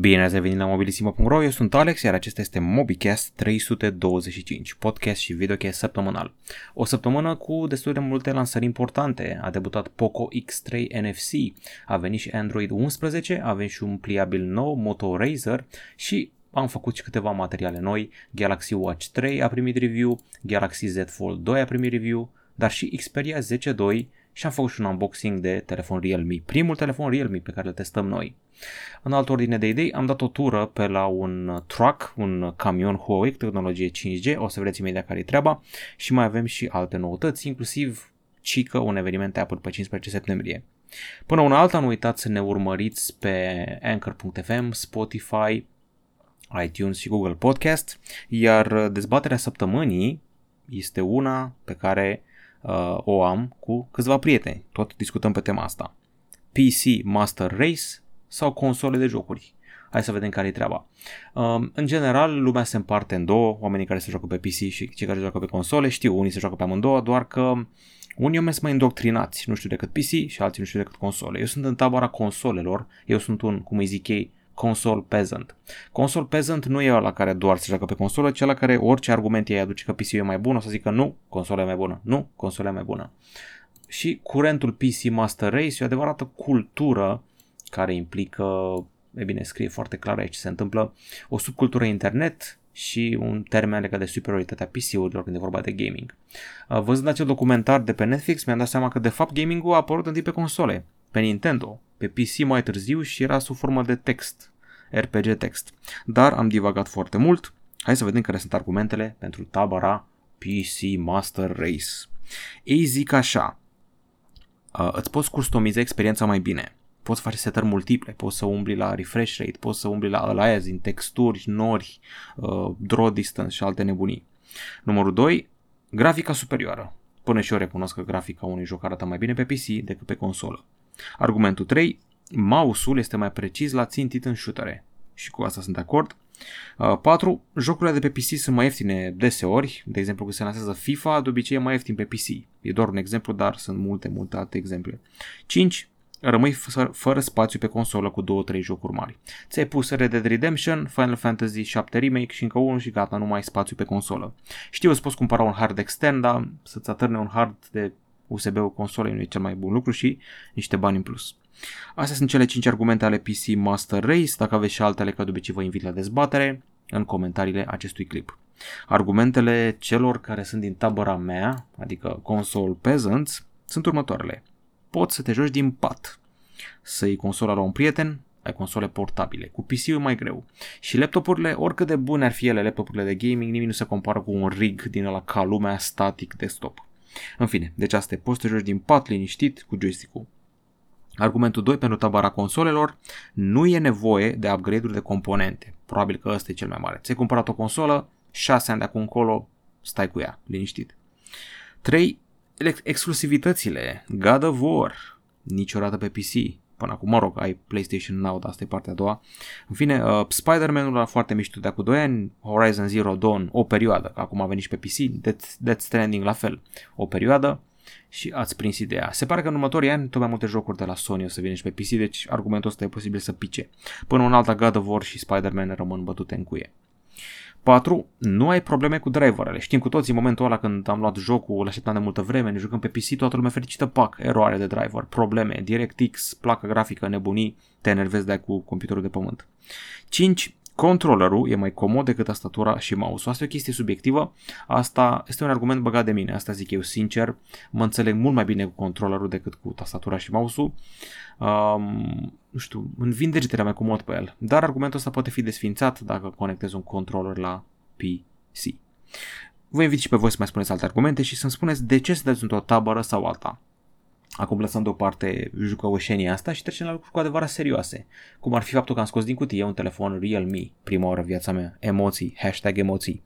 Bine ați revenit la mobilisimo.ro, eu sunt Alex, iar acesta este MobiCast 325, podcast și videocast săptămânal. O săptămână cu destul de multe lansări importante. A debutat Poco X3 NFC, a venit și Android 11, avem și un pliabil nou, Moto Razer și am făcut și câteva materiale noi. Galaxy Watch 3 a primit review, Galaxy Z Fold 2 a primit review, dar și Xperia 10 2 și am făcut și un unboxing de telefon Realme, primul telefon Realme pe care îl testăm noi. În altă ordine de idei, am dat o tură pe la un truck, un camion Huawei cu tehnologie 5G, o să vedeți imediat care e treaba și mai avem și alte noutăți, inclusiv Cică, un eveniment Apple pe 15 septembrie. Până una alta, nu uitați să ne urmăriți pe Anchor.fm, Spotify, iTunes și Google Podcast, iar dezbaterea săptămânii este una pe care uh, o am cu câțiva prieteni. Tot discutăm pe tema asta. PC Master Race sau console de jocuri. Hai să vedem care e treaba. Um, în general, lumea se împarte în două, oamenii care se joacă pe PC și cei care se joacă pe console. Știu, unii se joacă pe amândouă, doar că unii oameni sunt mai îndoctrinați, nu știu decât PC și alții nu știu decât console. Eu sunt în tabăra consolelor, eu sunt un, cum îi zic ei, console peasant. Console peasant nu e la care doar se joacă pe consolă, ci la care orice argument ei aduce că PC e mai bun, o să zică nu, consola e mai bună, nu, consola e mai bună. Și curentul PC Master Race e o adevărată cultură care implică, e bine, scrie foarte clar aici se întâmplă, o subcultură internet și un termen legat de superioritatea PC-urilor când e vorba de gaming. Uh, văzând acel documentar de pe Netflix, mi-am dat seama că de fapt gaming-ul a apărut întâi pe console, pe Nintendo, pe PC mai târziu și era sub formă de text, RPG text. Dar am divagat foarte mult, hai să vedem care sunt argumentele pentru tabăra PC Master Race. Ei zic așa, uh, îți poți customiza experiența mai bine, poți face setări multiple, poți să umbli la refresh rate, poți să umbli la alias din texturi, nori, uh, draw distance și alte nebunii. Numărul 2, grafica superioară. Până și eu recunosc că grafica unui joc arată mai bine pe PC decât pe consolă. Argumentul 3, mouse-ul este mai precis la țintit în shootere. Și cu asta sunt de acord. 4. Uh, jocurile de pe PC sunt mai ieftine deseori, de exemplu când se lansează FIFA, de obicei e mai ieftin pe PC. E doar un exemplu, dar sunt multe, multe alte exemple. 5 rămâi f- fără spațiu pe consolă cu 2-3 jocuri mari. Ți-ai pus Red Dead Redemption, Final Fantasy 7 Remake și încă unul și gata, nu mai ai spațiu pe consolă. Știu, îți poți cumpăra un hard extern, dar să-ți atârne un hard de USB-ul consolei nu e cel mai bun lucru și niște bani în plus. Astea sunt cele 5 argumente ale PC Master Race, dacă aveți și altele, ca de obicei vă invit la dezbatere în comentariile acestui clip. Argumentele celor care sunt din tabăra mea, adică console peasants, sunt următoarele poți să te joci din pat. Să iei consola la un prieten, ai console portabile. Cu PC-ul e mai greu. Și laptopurile, oricât de bune ar fi ele, laptopurile de gaming, nimic nu se compară cu un rig din ăla ca lumea static desktop. În fine, deci asta e, poți să te joci din pat liniștit cu joystick-ul. Argumentul 2 pentru tabara consolelor, nu e nevoie de upgrade-uri de componente. Probabil că ăsta e cel mai mare. Ți-ai cumpărat o consolă, 6 ani de acum încolo, stai cu ea, liniștit. 3 exclusivitățile, God of War, niciodată pe PC. Până acum, mă rog, ai PlayStation Now, dar asta e partea a doua. În fine, uh, Spider-Man-ul a foarte mișto de acum 2 ani, Horizon Zero Dawn, o perioadă, că acum a venit și pe PC, Death, Death Stranding la fel, o perioadă și ați prins ideea. Se pare că în următorii ani tot mai multe jocuri de la Sony o să vină și pe PC, deci argumentul ăsta e posibil să pice. Până un alta God of War și Spider-Man rămân bătute în cuie. 4. Nu ai probleme cu driverele. Știm cu toții în momentul ăla când am luat jocul, îl așteptam de multă vreme, ne jucăm pe PC, toată lumea fericită, pac, eroare de driver, probleme, DirectX, placă grafică, nebunii, te enervezi de cu computerul de pământ. 5. Controllerul e mai comod decât tastatura și mouse-ul. Asta e o chestie subiectivă. Asta este un argument băgat de mine. Asta zic eu sincer. Mă înțeleg mult mai bine cu controllerul decât cu tastatura și mouse-ul. Um, nu știu, îmi vin degetele mai comod pe el. Dar argumentul ăsta poate fi desfințat dacă conectezi un controller la PC. Vă invit și pe voi să mai spuneți alte argumente și să-mi spuneți de ce să dați într-o tabără sau alta. Acum lăsăm deoparte jucăușenia asta și trecem la lucruri cu adevărat serioase, cum ar fi faptul că am scos din cutie un telefon Realme, prima oară viața mea, emoții, hashtag emoții.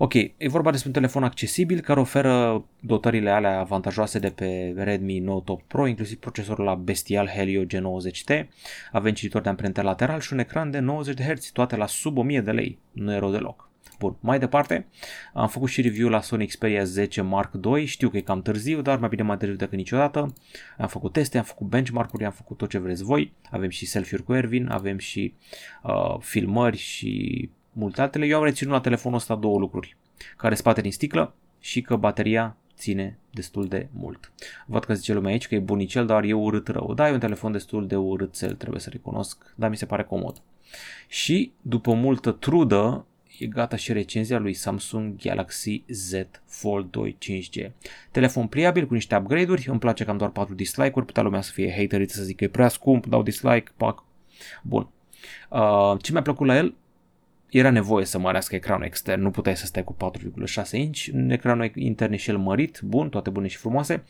Ok, e vorba despre un telefon accesibil care oferă dotările alea avantajoase de pe Redmi Note 8 Pro, inclusiv procesorul la bestial Helio G90T, avem cititor de amprente lateral și un ecran de 90 de Hz, toate la sub 1000 de lei. Nu e rău deloc. Bun, mai departe, am făcut și review la Sony Xperia 10 Mark II, știu că e cam târziu, dar mai bine mai târziu decât niciodată. Am făcut teste, am făcut benchmark-uri, am făcut tot ce vreți voi, avem și selfie-uri cu Ervin, avem și uh, filmări și multe altele. Eu am reținut la telefonul ăsta două lucruri, care spate din sticlă și că bateria ține destul de mult. Văd că zice lumea aici că e bunicel, dar e urât rău. Da, e un telefon destul de urâțel, trebuie să recunosc, dar mi se pare comod. Și după multă trudă, e gata și recenzia lui Samsung Galaxy Z Fold 2 5G. Telefon pliabil cu niște upgrade-uri, îmi place că am doar 4 dislike-uri, putea lumea să fie haterită să zic că e prea scump, dau dislike, pac. Bun. Uh, ce mi-a plăcut la el? Era nevoie să mărească ecranul extern, nu puteai să stai cu 4,6 inch, ecranul intern e și el mărit, bun, toate bune și frumoase,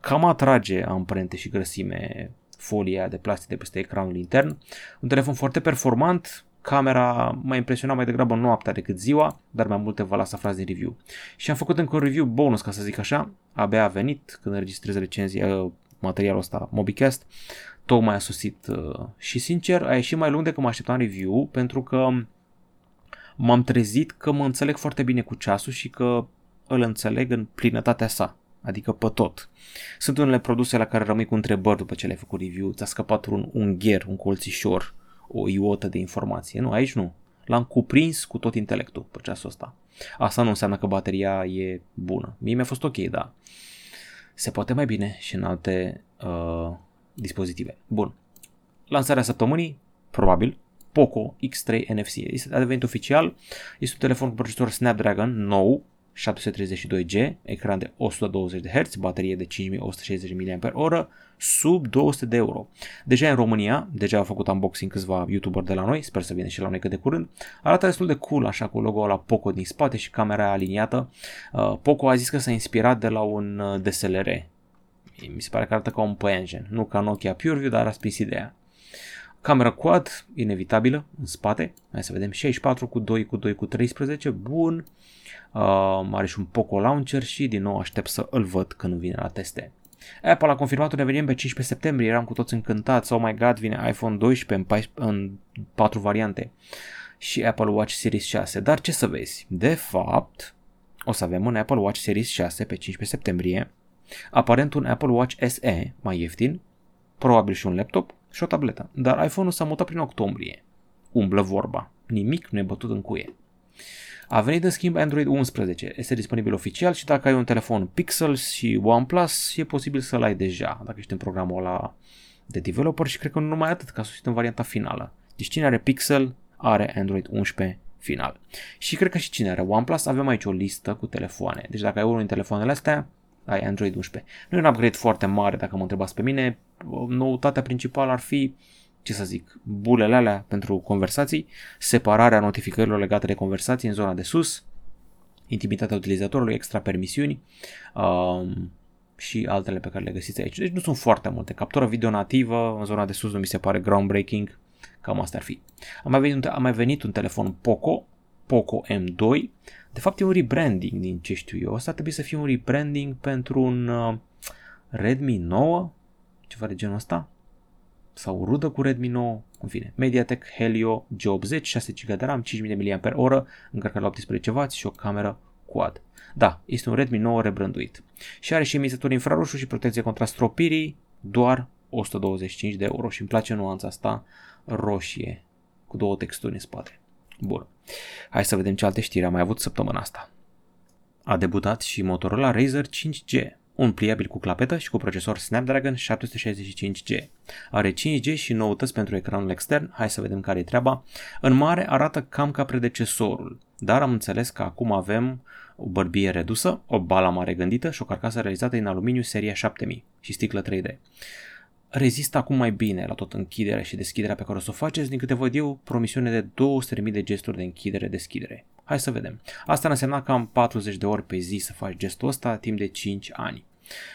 cam atrage amprente și grăsime folia de plastic de peste ecranul intern. Un telefon foarte performant, camera m-a impresionat mai degrabă noaptea decât ziua, dar mai multe vă las aflați din review. Și am făcut încă un review bonus, ca să zic așa, abia a venit când înregistrez recenzia, uh, materialul ăsta, MobiCast, tocmai a sosit uh, și sincer a ieșit mai lung decât mă așteptam review, pentru că m-am trezit că mă înțeleg foarte bine cu ceasul și că îl înțeleg în plinătatea sa, adică pe tot. Sunt unele produse la care rămâi cu întrebări după ce le-ai făcut review, ți-a scăpat un ungher, un colțișor, o iotă de informație. Nu, aici nu. L-am cuprins cu tot intelectul pe ceasul ăsta. Asta nu înseamnă că bateria e bună. Mie mi-a fost ok, da. Se poate mai bine și în alte uh, dispozitive. Bun. Lansarea săptămânii, probabil, Poco X3 NFC. Este a devenit oficial. Este un telefon cu procesor Snapdragon nou, 732G, ecran de 120 de Hz, baterie de 5160 mAh, sub 200 de euro. Deja în România, deja a făcut unboxing câțiva YouTuber de la noi, sper să vină și la noi cât de curând. Arată destul de cool așa cu logo la Poco din spate și camera aliniată. Uh, Poco a zis că s-a inspirat de la un uh, DSLR. Mi se pare că arată ca un păianjen, nu ca Nokia PureView, dar a spus ideea. Camera quad, inevitabilă, în spate. Hai să vedem, 64 cu 2 cu 2 cu 13, bun. Uh, are și un Poco Launcher și din nou aștept să îl văd când vine la teste. Apple a confirmat un eveniment pe 15 septembrie, eram cu toți încântați, oh my god, vine iPhone 12 în, 14, în 4 variante. Și Apple Watch Series 6. Dar ce să vezi, de fapt, o să avem un Apple Watch Series 6 pe 15 septembrie, aparent un Apple Watch SE mai ieftin, probabil și un laptop și o tabletă. Dar iPhone-ul s-a mutat prin octombrie. Umblă vorba. Nimic nu e bătut în cuie. A venit în schimb Android 11, este disponibil oficial și dacă ai un telefon Pixel și OnePlus, e posibil să-l ai deja, dacă ești în programul ăla de developer și cred că nu numai atât, ca să în varianta finală. Deci cine are Pixel are Android 11 final. Și cred că și cine are OnePlus, avem aici o listă cu telefoane. Deci dacă ai unul din telefoanele astea, ai Android 11. Nu e un upgrade foarte mare dacă mă întrebați pe mine. Noutatea principală ar fi, ce să zic, bulele alea pentru conversații, separarea notificărilor legate de conversații în zona de sus, intimitatea utilizatorului, extra permisiuni um, și altele pe care le găsiți aici. Deci nu sunt foarte multe. Captura video nativă în zona de sus nu mi se pare groundbreaking, cam asta ar fi. A mai venit un, a mai venit un telefon Poco, Poco M2, de fapt e un rebranding din ce știu eu. Asta trebuie să fie un rebranding pentru un uh, Redmi 9, ceva de genul ăsta. Sau rudă cu Redmi 9, în fine. MediaTek Helio G80, 6 GB de RAM, 5000 mAh, încărcare la 18W și o cameră quad. Da, este un Redmi 9 rebranduit. Și are și emisător infraroșu și protecție contra stropirii, doar 125 de euro și îmi place nuanța asta roșie cu două texturi în spate. Bun. Hai să vedem ce alte știri am mai avut săptămâna asta. A debutat și Motorola Razer 5G, un pliabil cu clapetă și cu procesor Snapdragon 765G. Are 5G și noutăți pentru ecranul extern, hai să vedem care e treaba. În mare arată cam ca predecesorul, dar am înțeles că acum avem o bărbie redusă, o bală mare gândită și o carcasă realizată din aluminiu seria 7000 și sticlă 3D rezistă acum mai bine la tot închiderea și deschiderea pe care o să o faceți, din câte văd eu, promisiune de 200.000 de gesturi de închidere-deschidere. Hai să vedem. Asta înseamnă cam 40 de ori pe zi să faci gestul ăsta timp de 5 ani.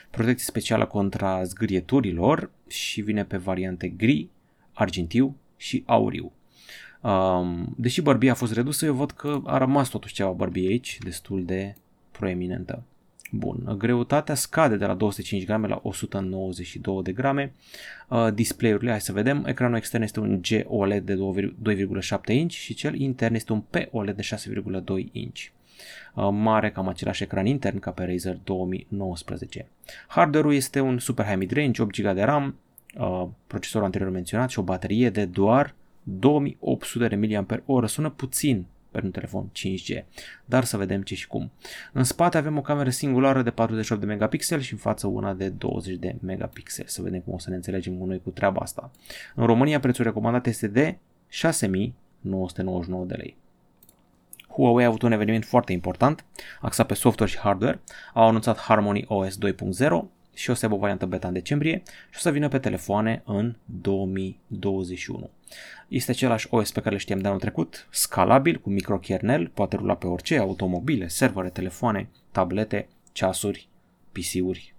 Protecție specială contra zgârieturilor și vine pe variante gri, argintiu și auriu. Um, deși bărbia a fost redusă, eu văd că a rămas totuși ceva bărbie aici, destul de proeminentă. Bun, greutatea scade de la 205 grame la 192 de grame. Uh, display-urile, hai să vedem, ecranul extern este un G OLED de 2,7 inch și cel intern este un P OLED de 6,2 inch. Uh, mare, cam același ecran intern ca pe Razer 2019. Hardware-ul este un super high mid-range, 8 GB de RAM, uh, procesorul anterior menționat și o baterie de doar 2800 de mAh. Sună puțin pentru un telefon 5G, dar să vedem ce și cum. În spate avem o cameră singulară de 48 de megapixel și în față una de 20 de megapixel. Să vedem cum o să ne înțelegem cu noi cu treaba asta. În România prețul recomandat este de 6999 de lei. Huawei a avut un eveniment foarte important, axat pe software și hardware. Au anunțat Harmony OS 2.0 și o să aibă o variantă beta în decembrie și o să vină pe telefoane în 2021. Este același OS pe care le știam de anul trecut, scalabil, cu microkernel, poate rula pe orice, automobile, servere, telefoane, tablete, ceasuri, PC-uri,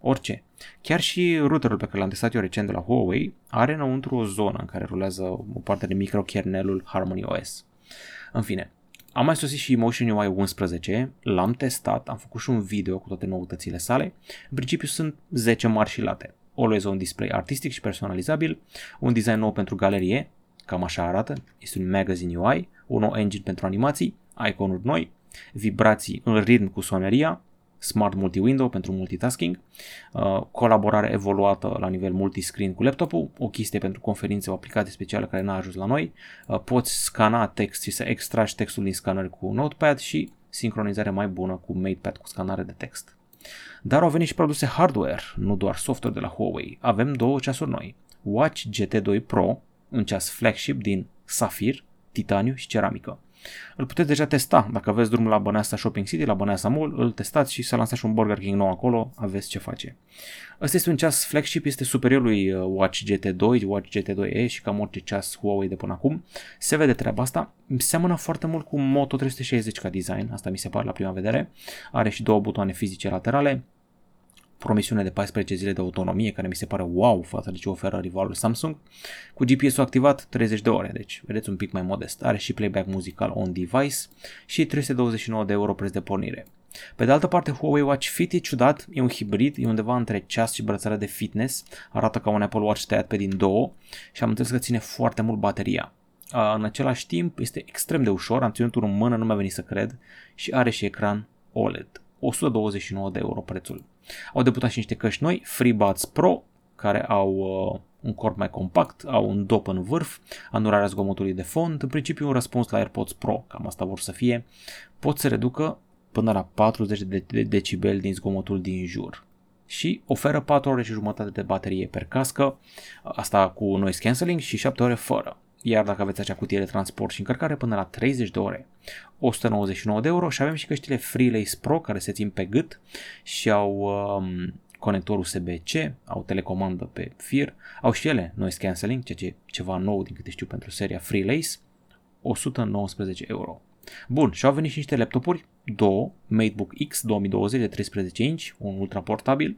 orice. Chiar și routerul pe care l-am testat eu recent de la Huawei are înăuntru o zonă în care rulează o parte de microkernelul Harmony OS. În fine, am mai sosit și Emotion UI 11, l-am testat, am făcut și un video cu toate noutățile sale. În principiu sunt 10 mari și late. Always un display artistic și personalizabil, un design nou pentru galerie, cam așa arată, este un magazine UI, un nou engine pentru animații, iconuri noi, vibrații în ritm cu soneria, Smart Multi-Window pentru multitasking, uh, colaborare evoluată la nivel multiscreen cu laptopul, o chestie pentru conferințe, o aplicație specială care n-a ajuns la noi, uh, poți scana text și să extragi textul din scanner cu Notepad și sincronizare mai bună cu MatePad cu scanare de text. Dar au venit și produse hardware, nu doar software de la Huawei. Avem două ceasuri noi. Watch GT2 Pro, un ceas flagship din safir, titaniu și ceramică. Îl puteți deja testa. Dacă aveți drumul la Băneasa Shopping City, la Băneasa Mall, îl testați și să lansați un Burger King nou acolo, aveți ce face. Ăsta este un ceas flagship, este superior lui uh, Watch GT2, Watch GT2e și cam orice ceas Huawei de până acum. Se vede treaba asta. Seamănă foarte mult cu Moto 360 ca design, asta mi se pare la prima vedere. Are și două butoane fizice laterale, promisiune de 14 zile de autonomie, care mi se pare wow față de ce oferă rivalul Samsung, cu GPS-ul activat 30 de ore, deci vedeți un pic mai modest. Are și playback muzical on device și 329 de euro preț de pornire. Pe de altă parte, Huawei Watch Fit e ciudat, e un hibrid, e undeva între ceas și brățară de fitness, arată ca un Apple Watch tăiat pe din două și am înțeles că ține foarte mult bateria. În același timp, este extrem de ușor, am ținut-o în mână, nu mi-a venit să cred, și are și ecran OLED. 129 de euro prețul. Au debutat și niște căști noi, FreeBuds Pro, care au uh, un corp mai compact, au un dop în vârf, anularea zgomotului de fond, în principiu un răspuns la AirPods Pro, cam asta vor să fie, pot să reducă până la 40 de decibel din zgomotul din jur. Și oferă 4 ore și jumătate de baterie per cască, asta cu noise cancelling și 7 ore fără iar dacă aveți acea cutie de transport și încărcare până la 30 de ore, 199 de euro și avem și căștile FreeLace Pro care se țin pe gât și au um, conector USB-C, au telecomandă pe fir, au și ele noise cancelling, ceea ce e ceva nou din câte știu pentru seria FreeLace, 119 euro. Bun, și au venit și niște laptopuri, două, MateBook X 2020 de 13 inch, un ultra portabil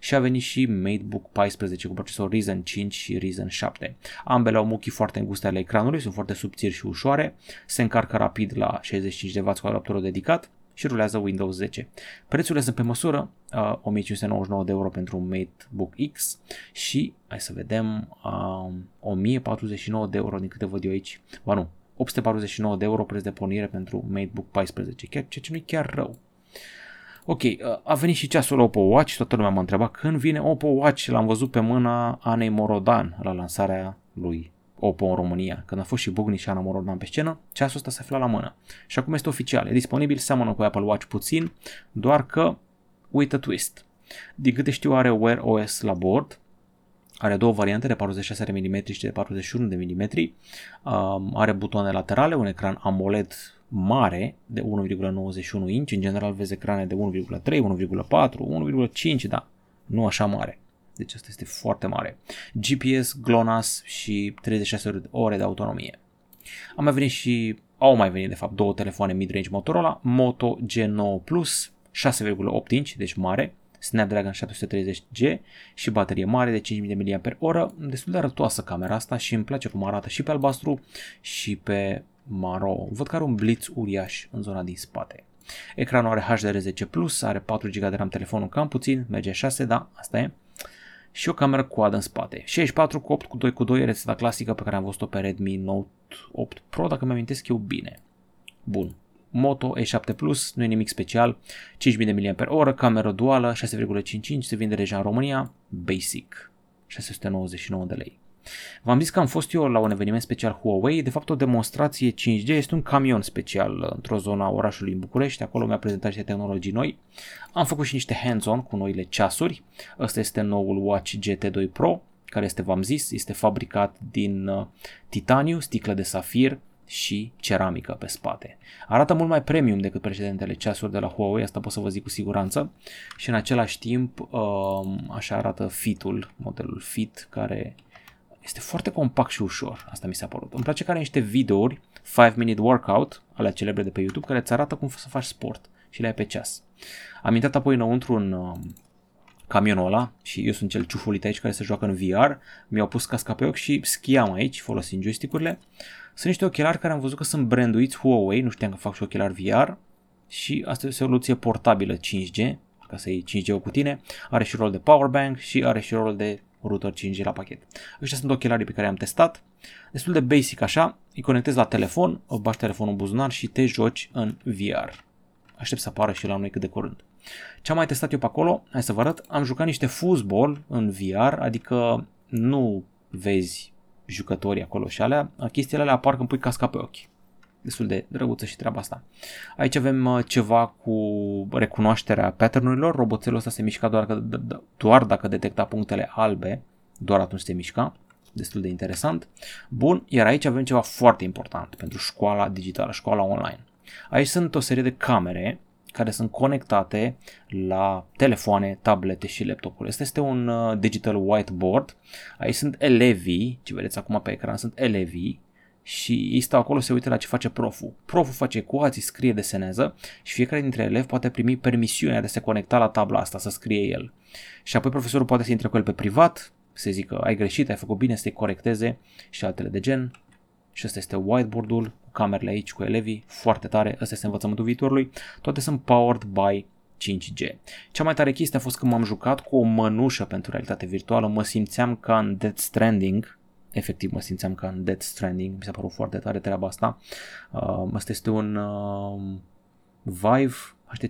și a venit și MateBook 14 cu procesor Ryzen 5 și Ryzen 7. Ambele au muchii foarte înguste ale ecranului, sunt foarte subțiri și ușoare, se încarcă rapid la 65 de W cu adaptorul dedicat și rulează Windows 10. Prețurile sunt pe măsură, uh, 1599 de euro pentru un MateBook X și, hai să vedem, uh, 1049 de euro din câte văd eu aici, ba nu, 849 de euro preț de pornire pentru MateBook 14, chiar, ceea ce nu e chiar rău. Ok, uh, a venit și ceasul Oppo Watch, toată lumea m-a întrebat când vine Oppo Watch, l-am văzut pe mâna Anei Morodan la lansarea lui Oppo în România. Când a fost și Bugni și Ana Morodan pe scenă, ceasul ăsta se afla la mână. Și acum este oficial, e disponibil, seamănă cu Apple Watch puțin, doar că, with a twist. Din câte știu are Wear OS la bord, are două variante de 46 mm și de 41 de mm. Um, are butoane laterale, un ecran AMOLED mare de 1,91 inch. În general vezi ecrane de 1,3, 1,4, 1,5, da, nu așa mare. Deci asta este foarte mare. GPS, GLONASS și 36 ore de autonomie. Am mai venit și, au mai venit de fapt două telefoane mid-range Motorola, Moto G9 Plus, 6,8 inch, deci mare, Snapdragon 730G și baterie mare de 5000 mAh, destul de arătoasă camera asta și îmi place cum arată și pe albastru și pe maro. Văd că are un blitz uriaș în zona din spate. Ecranul are HDR10+, are 4 GB de RAM telefonul cam puțin, merge 6, da, asta e. Și o cameră quad în spate. 64 cu 8 cu 2 cu 2 rețeta clasică pe care am văzut-o pe Redmi Note 8 Pro, dacă mi amintesc eu bine. Bun. Moto E7 Plus, nu e nimic special, 5000 mAh, cameră duală, 6,55, se vinde deja în România, basic, 699 de lei. V-am zis că am fost eu la un eveniment special Huawei, de fapt o demonstrație 5G, este un camion special într-o zona orașului în București, acolo mi-a prezentat niște tehnologii noi. Am făcut și niște hands-on cu noile ceasuri, ăsta este noul Watch GT2 Pro, care este, v-am zis, este fabricat din uh, titaniu, sticlă de safir, și ceramică pe spate. Arată mult mai premium decât precedentele ceasuri de la Huawei, asta pot să vă zic cu siguranță și în același timp um, așa arată Fitul, modelul Fit care este foarte compact și ușor, asta mi s-a părut. Îmi place că are niște videouri, 5 minute workout, ale celebre de pe YouTube, care îți arată cum să faci sport și le ai pe ceas. Am intrat apoi înăuntru în um, camionul ăla și eu sunt cel ciufulit aici care se joacă în VR, mi-au pus casca pe ochi și schiam aici folosind joystick-urile. Sunt niște ochelari care am văzut că sunt branduiți Huawei, nu știam că fac și ochelari VR și asta e o soluție portabilă 5G, ca să iei 5G cu tine, are și rol de powerbank și are și rol de router 5G la pachet. Ăștia sunt ochelarii pe care am testat, destul de basic așa, îi conectezi la telefon, bași telefonul în buzunar și te joci în VR. Aștept să apară și la noi cât de curând. Ce am mai testat eu pe acolo, hai să vă arăt, am jucat niște football în VR, adică nu vezi jucătorii acolo și alea, chestiile alea apar când pui casca pe ochi. Destul de drăguță și treaba asta. Aici avem uh, ceva cu recunoașterea patternurilor. Roboțelul ăsta se mișca doar, că, doar dacă detecta punctele albe, doar atunci se mișca. Destul de interesant. Bun, iar aici avem ceva foarte important pentru școala digitală, școala online. Aici sunt o serie de camere care sunt conectate la telefoane, tablete și laptopuri. Este este un uh, digital whiteboard. Aici sunt elevii, ce vedeți acum pe ecran, sunt elevii și ei stau acolo, se uită la ce face proful. Proful face ecuații, scrie, desenează și fiecare dintre elevi poate primi permisiunea de a se conecta la tabla asta, să scrie el. Și apoi profesorul poate să intre cu el pe privat, să zică ai greșit, ai făcut bine, să-i corecteze și altele de gen. Și ăsta este whiteboard-ul, cu camerele aici, cu elevii, foarte tare, ăsta este învățământul viitorului. Toate sunt powered by 5G. Cea mai tare chestie a fost că m-am jucat cu o mănușă pentru realitate virtuală, mă simțeam ca în Death Stranding, efectiv mă simțeam ca în Death Stranding, mi s-a părut foarte tare treaba asta. Uh, asta este un uh, Vive,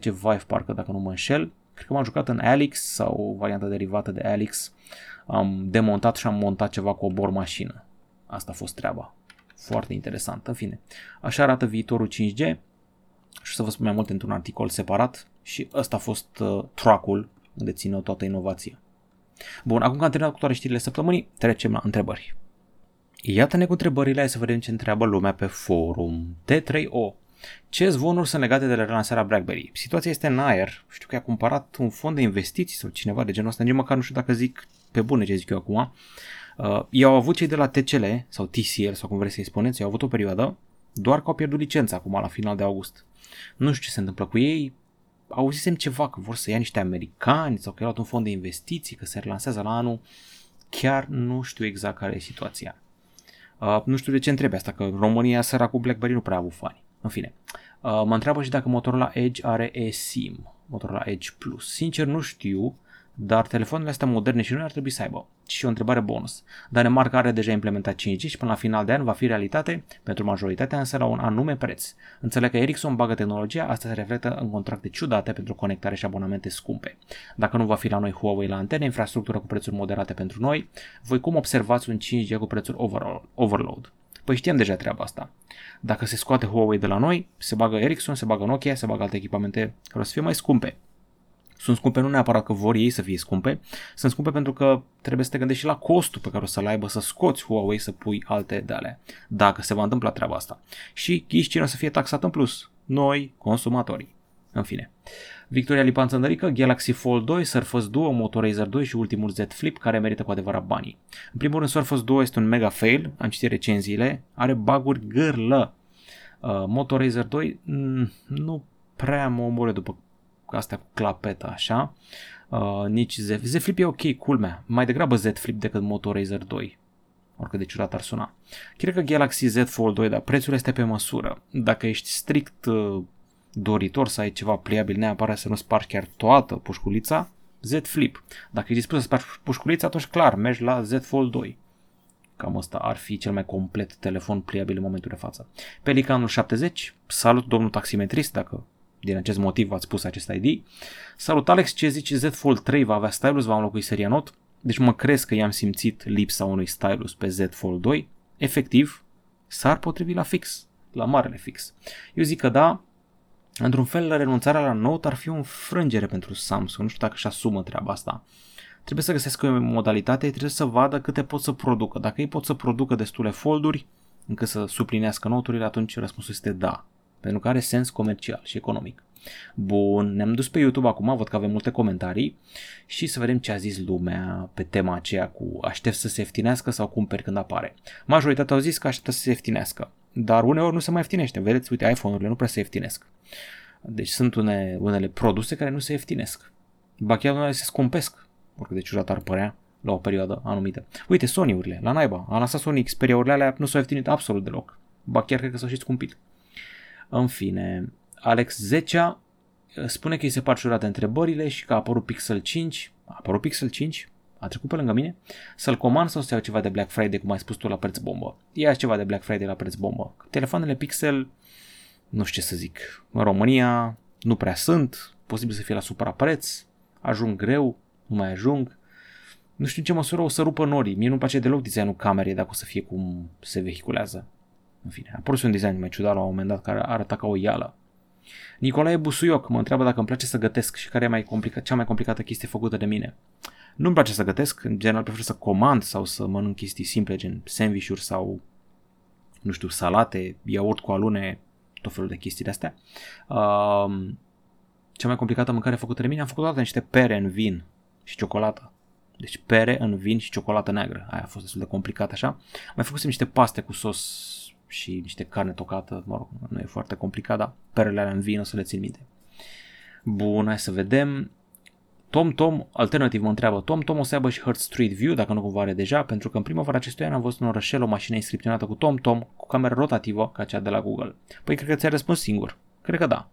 ce Vive parcă dacă nu mă înșel, cred că m-am jucat în Alex sau varianta derivată de Alex, am demontat și am montat ceva cu o bor mașină. Asta a fost treaba. Foarte interesant. În fine, așa arată viitorul 5G și să vă spun mai multe într-un articol separat și ăsta a fost uh, track-ul unde ține toată inovația. Bun, acum că am terminat cu toate știrile săptămânii, trecem la întrebări. Iată-ne cu întrebările, să vedem ce întreabă lumea pe forum. T3O. Ce zvonuri sunt legate de relansarea BlackBerry? Situația este în aer. Știu că a cumpărat un fond de investiții sau cineva de genul ăsta, nici măcar nu știu dacă zic pe bune ce zic eu acum. Uh, i-au avut cei de la TCL sau TCL sau cum vreți să-i spuneți, i-au avut o perioadă, doar că au pierdut licența acum la final de august. Nu știu ce se întâmplă cu ei, auzisem ceva că vor să ia niște americani sau că au luat un fond de investiții, că se relansează la anul. Chiar nu știu exact care e situația. Uh, nu știu de ce întrebe asta, că România săracul BlackBerry nu prea a avut fani. În fine, uh, mă întreabă și dacă Motorola Edge are eSIM, Motorola Edge Plus. Sincer nu știu, dar telefoanele astea moderne și noi ar trebui să aibă. Și o întrebare bonus. Danemarca are deja implementat 5G și până la final de an va fi realitate pentru majoritatea însă la un anume preț. Înțeleg că Ericsson bagă tehnologia, asta se reflectă în contracte ciudate pentru conectare și abonamente scumpe. Dacă nu va fi la noi Huawei la antene, infrastructură cu prețuri moderate pentru noi, voi cum observați un 5G cu prețuri overload? Păi știam deja treaba asta. Dacă se scoate Huawei de la noi, se bagă Ericsson, se bagă Nokia, se bagă alte echipamente care o să fie mai scumpe. Sunt scumpe nu neapărat că vor ei să fie scumpe, sunt scumpe pentru că trebuie să te gândești și la costul pe care o să-l aibă să scoți Huawei să pui alte de alea, dacă se va întâmpla treaba asta. Și ghiși cine o să fie taxat în plus? Noi, consumatorii. În fine. Victoria Lipan Țăndărică, Galaxy Fold 2, Surface Duo, Moto Razer 2 și ultimul Z Flip care merită cu adevărat banii. În primul rând, Surface Duo este un mega fail, am citit recenziile, are baguri gârlă. Uh, Moto Razer 2 mm, nu prea mă omore după astea cu clapeta, așa. Uh, nici Z, Z Flip e ok, culmea. Mai degrabă Z Flip decât Moto Razer 2. Oricât de ciudat ar suna. Cred că Galaxy Z Fold 2, dar prețul este pe măsură. Dacă ești strict uh, doritor să ai ceva pliabil neapărat să nu spargi chiar toată pușculița, Z Flip. Dacă e dispus să spargi pușculița, atunci clar, mergi la Z Fold 2. Cam asta ar fi cel mai complet telefon pliabil în momentul de față. Pelicanul 70, salut domnul taximetrist, dacă din acest motiv ați pus acest ID. Salut Alex, ce zici Z Fold 3 va avea stylus, va înlocui seria Note? Deci mă crezi că i-am simțit lipsa unui stylus pe Z Fold 2. Efectiv, s-ar potrivi la fix, la marele fix. Eu zic că da, într-un fel renunțarea la Note ar fi o înfrângere pentru Samsung, nu știu dacă își asumă treaba asta. Trebuie să găsească o modalitate, trebuie să vadă câte pot să producă. Dacă ei pot să producă destule folduri încât să suplinească noturile, atunci răspunsul este da, pentru că are sens comercial și economic. Bun, ne-am dus pe YouTube acum, văd că avem multe comentarii și să vedem ce a zis lumea pe tema aceea cu aștept să se ieftinească sau cumperi când apare. Majoritatea au zis că așteptă să se ieftinească, dar uneori nu se mai ieftinește. Vedeți, uite, iPhone-urile nu prea se ieftinesc. Deci sunt une, unele produse care nu se ieftinesc. Ba chiar unele se scumpesc, oricât de ciudat ar părea la o perioadă anumită. Uite, Sony-urile, la naiba, a lansat Sony Xperia-urile alea, nu s-au ieftinit absolut deloc. Ba chiar cred că s-au și scumpit. În fine, Alex 10 uh, spune că îi se par ciudate întrebările și că a apărut Pixel 5. A apărut Pixel 5? A trecut pe lângă mine? Să-l comand sau să iau ceva de Black Friday, cum ai spus tu, la preț bombă? Ia ceva de Black Friday la preț bombă. Telefoanele Pixel, nu știu ce să zic, în România nu prea sunt, posibil să fie la suprapreț, ajung greu, nu mai ajung. Nu știu în ce măsură o să rupă norii. Mie nu-mi place deloc designul camerei dacă o să fie cum se vehiculează. În fine, a apărut un design mai ciudat la un moment dat care arăta ca o ială. Nicolae Busuioc mă întreabă dacă îmi place să gătesc și care e mai complica- cea mai complicată chestie făcută de mine. Nu-mi place să gătesc, în general prefer să comand sau să mănânc chestii simple gen sandvișuri sau, nu știu, salate, iaurt cu alune, tot felul de chestii de astea. Uh, cea mai complicată mâncare făcută de mine am făcut toate niște pere în vin și ciocolată. Deci pere în vin și ciocolată neagră. Aia a fost destul de complicat așa. Mai făcusem niște paste cu sos și niște carne tocată, mă rog, nu e foarte complicat, dar perele alea în vin o să le țin minte. Bun, hai să vedem. Tom Tom, alternativ mă întreabă, Tom Tom o să aibă și Heart Street View, dacă nu cumva are deja, pentru că în primăvara acestui an am văzut în orășel o mașină inscripționată cu Tom Tom, cu cameră rotativă, ca cea de la Google. Păi cred că ți-a răspuns singur. Cred că da.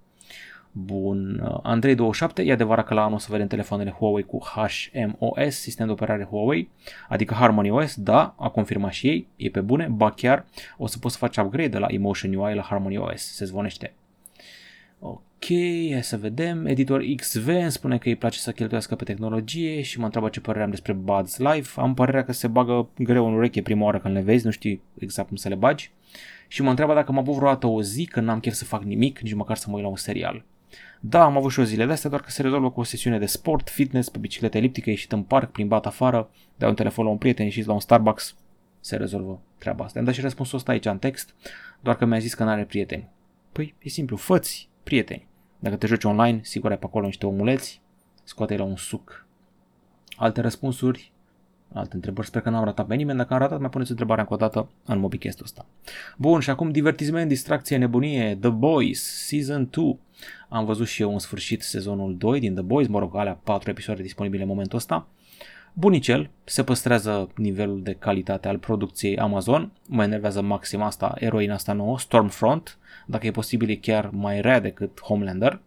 Bun, Andrei27, e adevărat că la anul o să vedem telefoanele Huawei cu HMOS, sistem de operare Huawei, adică Harmony OS, da, a confirmat și ei, e pe bune, ba chiar o să poți să faci upgrade de la Emotion UI la Harmony OS, se zvonește. Ok, hai să vedem. Editor XV îmi spune că îi place să cheltuiască pe tehnologie și mă întreabă ce părere am despre Buds Live. Am părerea că se bagă greu în ureche prima oară când le vezi, nu știi exact cum să le bagi. Și mă întreabă dacă m-a avut vreodată o zi când n-am chef să fac nimic, nici măcar să mă uit la un serial. Da, am avut și o zile de astea, doar că se rezolvă cu o sesiune de sport, fitness, pe bicicletă eliptică, ieșit în parc, plimbat afară, dai un telefon la un prieten, ieșit la un Starbucks, se rezolvă treaba asta. Am dat și răspunsul ăsta aici în text, doar că mi-a zis că nu are prieteni. Păi, e simplu, făți prieteni. Dacă te joci online, sigur ai pe acolo niște omuleți, scoate la un suc. Alte răspunsuri, alte întrebări, sper că n-am ratat pe nimeni, dacă am ratat mai puneți întrebarea încă o dată în mobicast ăsta. Bun, și acum divertisment, distracție, nebunie, The Boys, Season 2. Am văzut și eu în sfârșit sezonul 2 din The Boys, mă rog, alea 4 episoade disponibile în momentul ăsta. Bunicel, se păstrează nivelul de calitate al producției Amazon, mă enervează maxim asta, eroina asta nouă, Stormfront, dacă e posibil e chiar mai rea decât Homelander.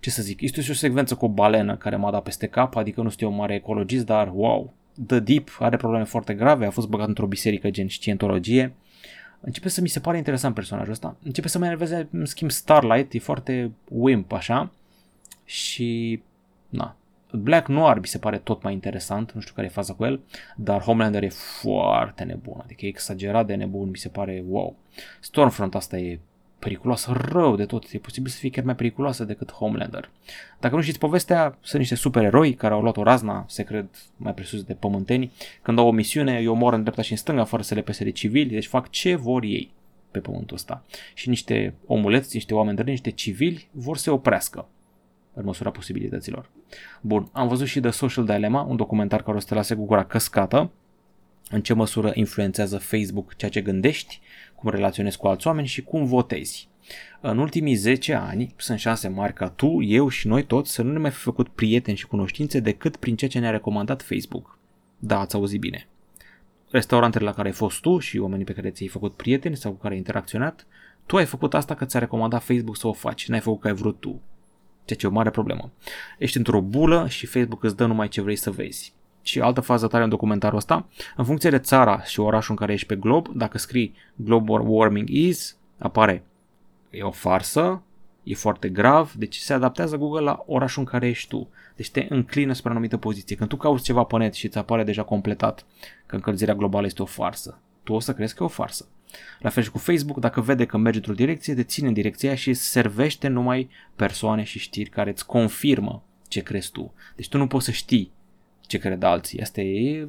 Ce să zic, este și o secvență cu o balenă care m-a dat peste cap, adică nu știu un mare ecologist, dar wow, The Deep are probleme foarte grave, a fost băgat într-o biserică gen scientologie, începe să mi se pare interesant personajul ăsta. Începe să mă enerveze, în schimb, Starlight, e foarte wimp, așa. Și, na, Black Noir mi se pare tot mai interesant, nu știu care e faza cu el, dar Homelander e foarte nebun, adică e exagerat de nebun, mi se pare wow. Stormfront asta e periculoasă rău de tot, e posibil să fie chiar mai periculoasă decât Homelander. Dacă nu știți povestea, sunt niște supereroi care au luat o razna, se cred mai presus de pământeni, când au o misiune, îi omoră în dreapta și în stânga fără să le pese de civili, deci fac ce vor ei pe pământul ăsta. Și niște omuleți, niște oameni de niște civili vor să se oprească în măsura posibilităților. Bun, am văzut și The Social Dilemma, un documentar care o să te lase cu gura căscată, în ce măsură influențează Facebook ceea ce gândești, cum relaționezi cu alți oameni și cum votezi. În ultimii 10 ani sunt șanse mari ca tu, eu și noi toți să nu ne mai fi făcut prieteni și cunoștințe decât prin ceea ce ne-a recomandat Facebook. Da, ați auzit bine. Restaurantele la care ai fost tu și oamenii pe care ți-ai făcut prieteni sau cu care ai interacționat, Tu ai făcut asta că ți-a recomandat Facebook să o faci, n-ai făcut că ai vrut tu. Ceea ce e o mare problemă. Ești într-o bulă și Facebook îți dă numai ce vrei să vezi. Și altă fază tare în documentarul ăsta, în funcție de țara și orașul în care ești pe glob, dacă scrii global warming is, apare e o farsă, e foarte grav, deci se adaptează Google la orașul în care ești tu. Deci te înclină spre o anumită poziție. Când tu cauți ceva pe net și îți apare deja completat că încălzirea globală este o farsă, tu o să crezi că e o farsă. La fel și cu Facebook, dacă vede că merge într-o direcție, te ține în direcția și servește numai persoane și știri care îți confirmă ce crezi tu. Deci tu nu poți să știi ce cred alții. Asta e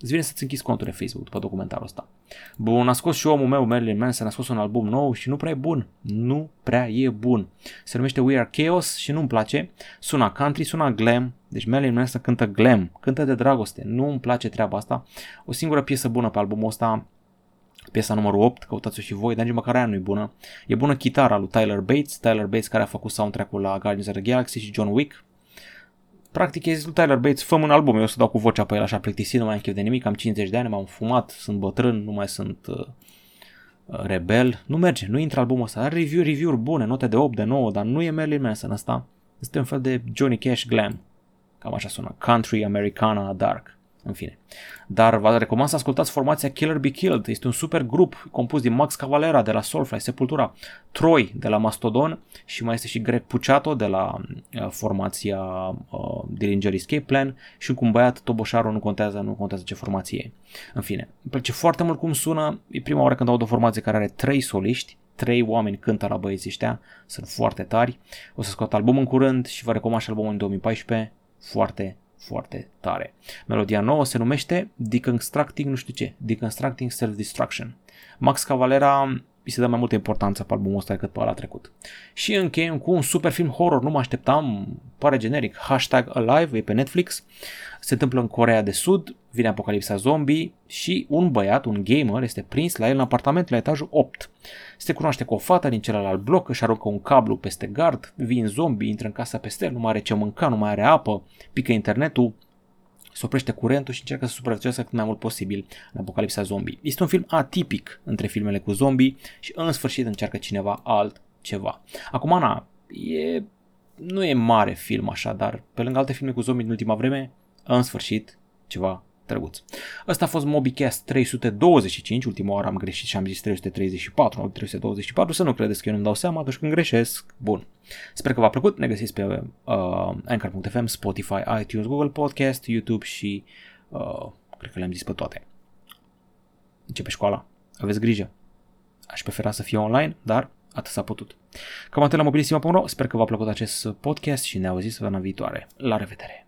Îți vine să-ți închizi contul de Facebook după documentarul ăsta. Bun, a scos și omul meu, Marilyn Manson, a scos un album nou și nu prea e bun. Nu prea e bun. Se numește We Are Chaos și nu-mi place. Suna country, suna glam. Deci Marilyn Manson cântă glam, cântă de dragoste. Nu îmi place treaba asta. O singură piesă bună pe albumul ăsta piesa numărul 8, căutați-o și voi, dar nici măcar aia nu e bună. E bună chitara lui Tyler Bates, Tyler Bates care a făcut soundtrack-ul la Guardians of the Galaxy și John Wick, Practic e zis lui Tyler Bates, fă un album, eu o să dau cu vocea pe el așa plictisit, nu mai am chef de nimic, am 50 de ani, m-am fumat, sunt bătrân, nu mai sunt uh, uh, rebel, nu merge, nu intră albumul ăsta, are review, review bune, note de 8, de 9, dar nu e Marilyn Manson ăsta, este un fel de Johnny Cash glam, cam așa sună, country, americana, dark. În fine. Dar vă recomand să ascultați formația Killer Be Killed. Este un super grup compus din Max Cavalera de la Soulfly, Sepultura, Troy de la Mastodon și mai este și Greg Puciato de la uh, formația uh, Dillinger Escape Plan și un băiat Toboșaru, nu contează, nu contează ce formație e. În fine, îmi place foarte mult cum sună. E prima oară când aud o formație care are trei soliști, trei oameni cântă la băieții ăștia, sunt foarte tari. O să scot album în curând și vă recomand și albumul în 2014, foarte foarte tare. Melodia nouă se numește Deconstructing nu știu ce, Deconstructing Self-Destruction. Max Cavalera îi se dă mai multă importanță pe albumul ăsta decât pe ăla trecut. Și încheiem cu un super film horror, nu mă așteptam, pare generic, Hashtag Alive, e pe Netflix, se întâmplă în Corea de Sud, vine apocalipsa zombie și un băiat, un gamer, este prins la el în apartament la etajul 8. Se cunoaște cu o fată din celălalt bloc, își aruncă un cablu peste gard, vin zombie, intră în casa peste el, nu mai are ce mânca, nu mai are apă, pică internetul, se oprește curentul și încearcă să supraviețuiască cât mai mult posibil în apocalipsa zombie. Este un film atipic între filmele cu zombie și în sfârșit încearcă cineva altceva. Acum, na, e, nu e mare film așa, dar pe lângă alte filme cu zombie din ultima vreme, în sfârșit, ceva drăguț. Ăsta a fost MobiCast 325, ultima oară am greșit și am zis 334, nu 324, să nu credeți că eu nu-mi dau seama atunci când greșesc. Bun. Sper că v-a plăcut, ne găsiți pe uh, Anchor.fm, Spotify, iTunes, Google Podcast, YouTube și uh, cred că le-am zis pe toate. Începe școala. Aveți grijă. Aș prefera să fie online, dar atât s-a putut. Cam atât la mobilisima.ro, sper că v-a plăcut acest podcast și ne auzim săptămâna viitoare. La revedere!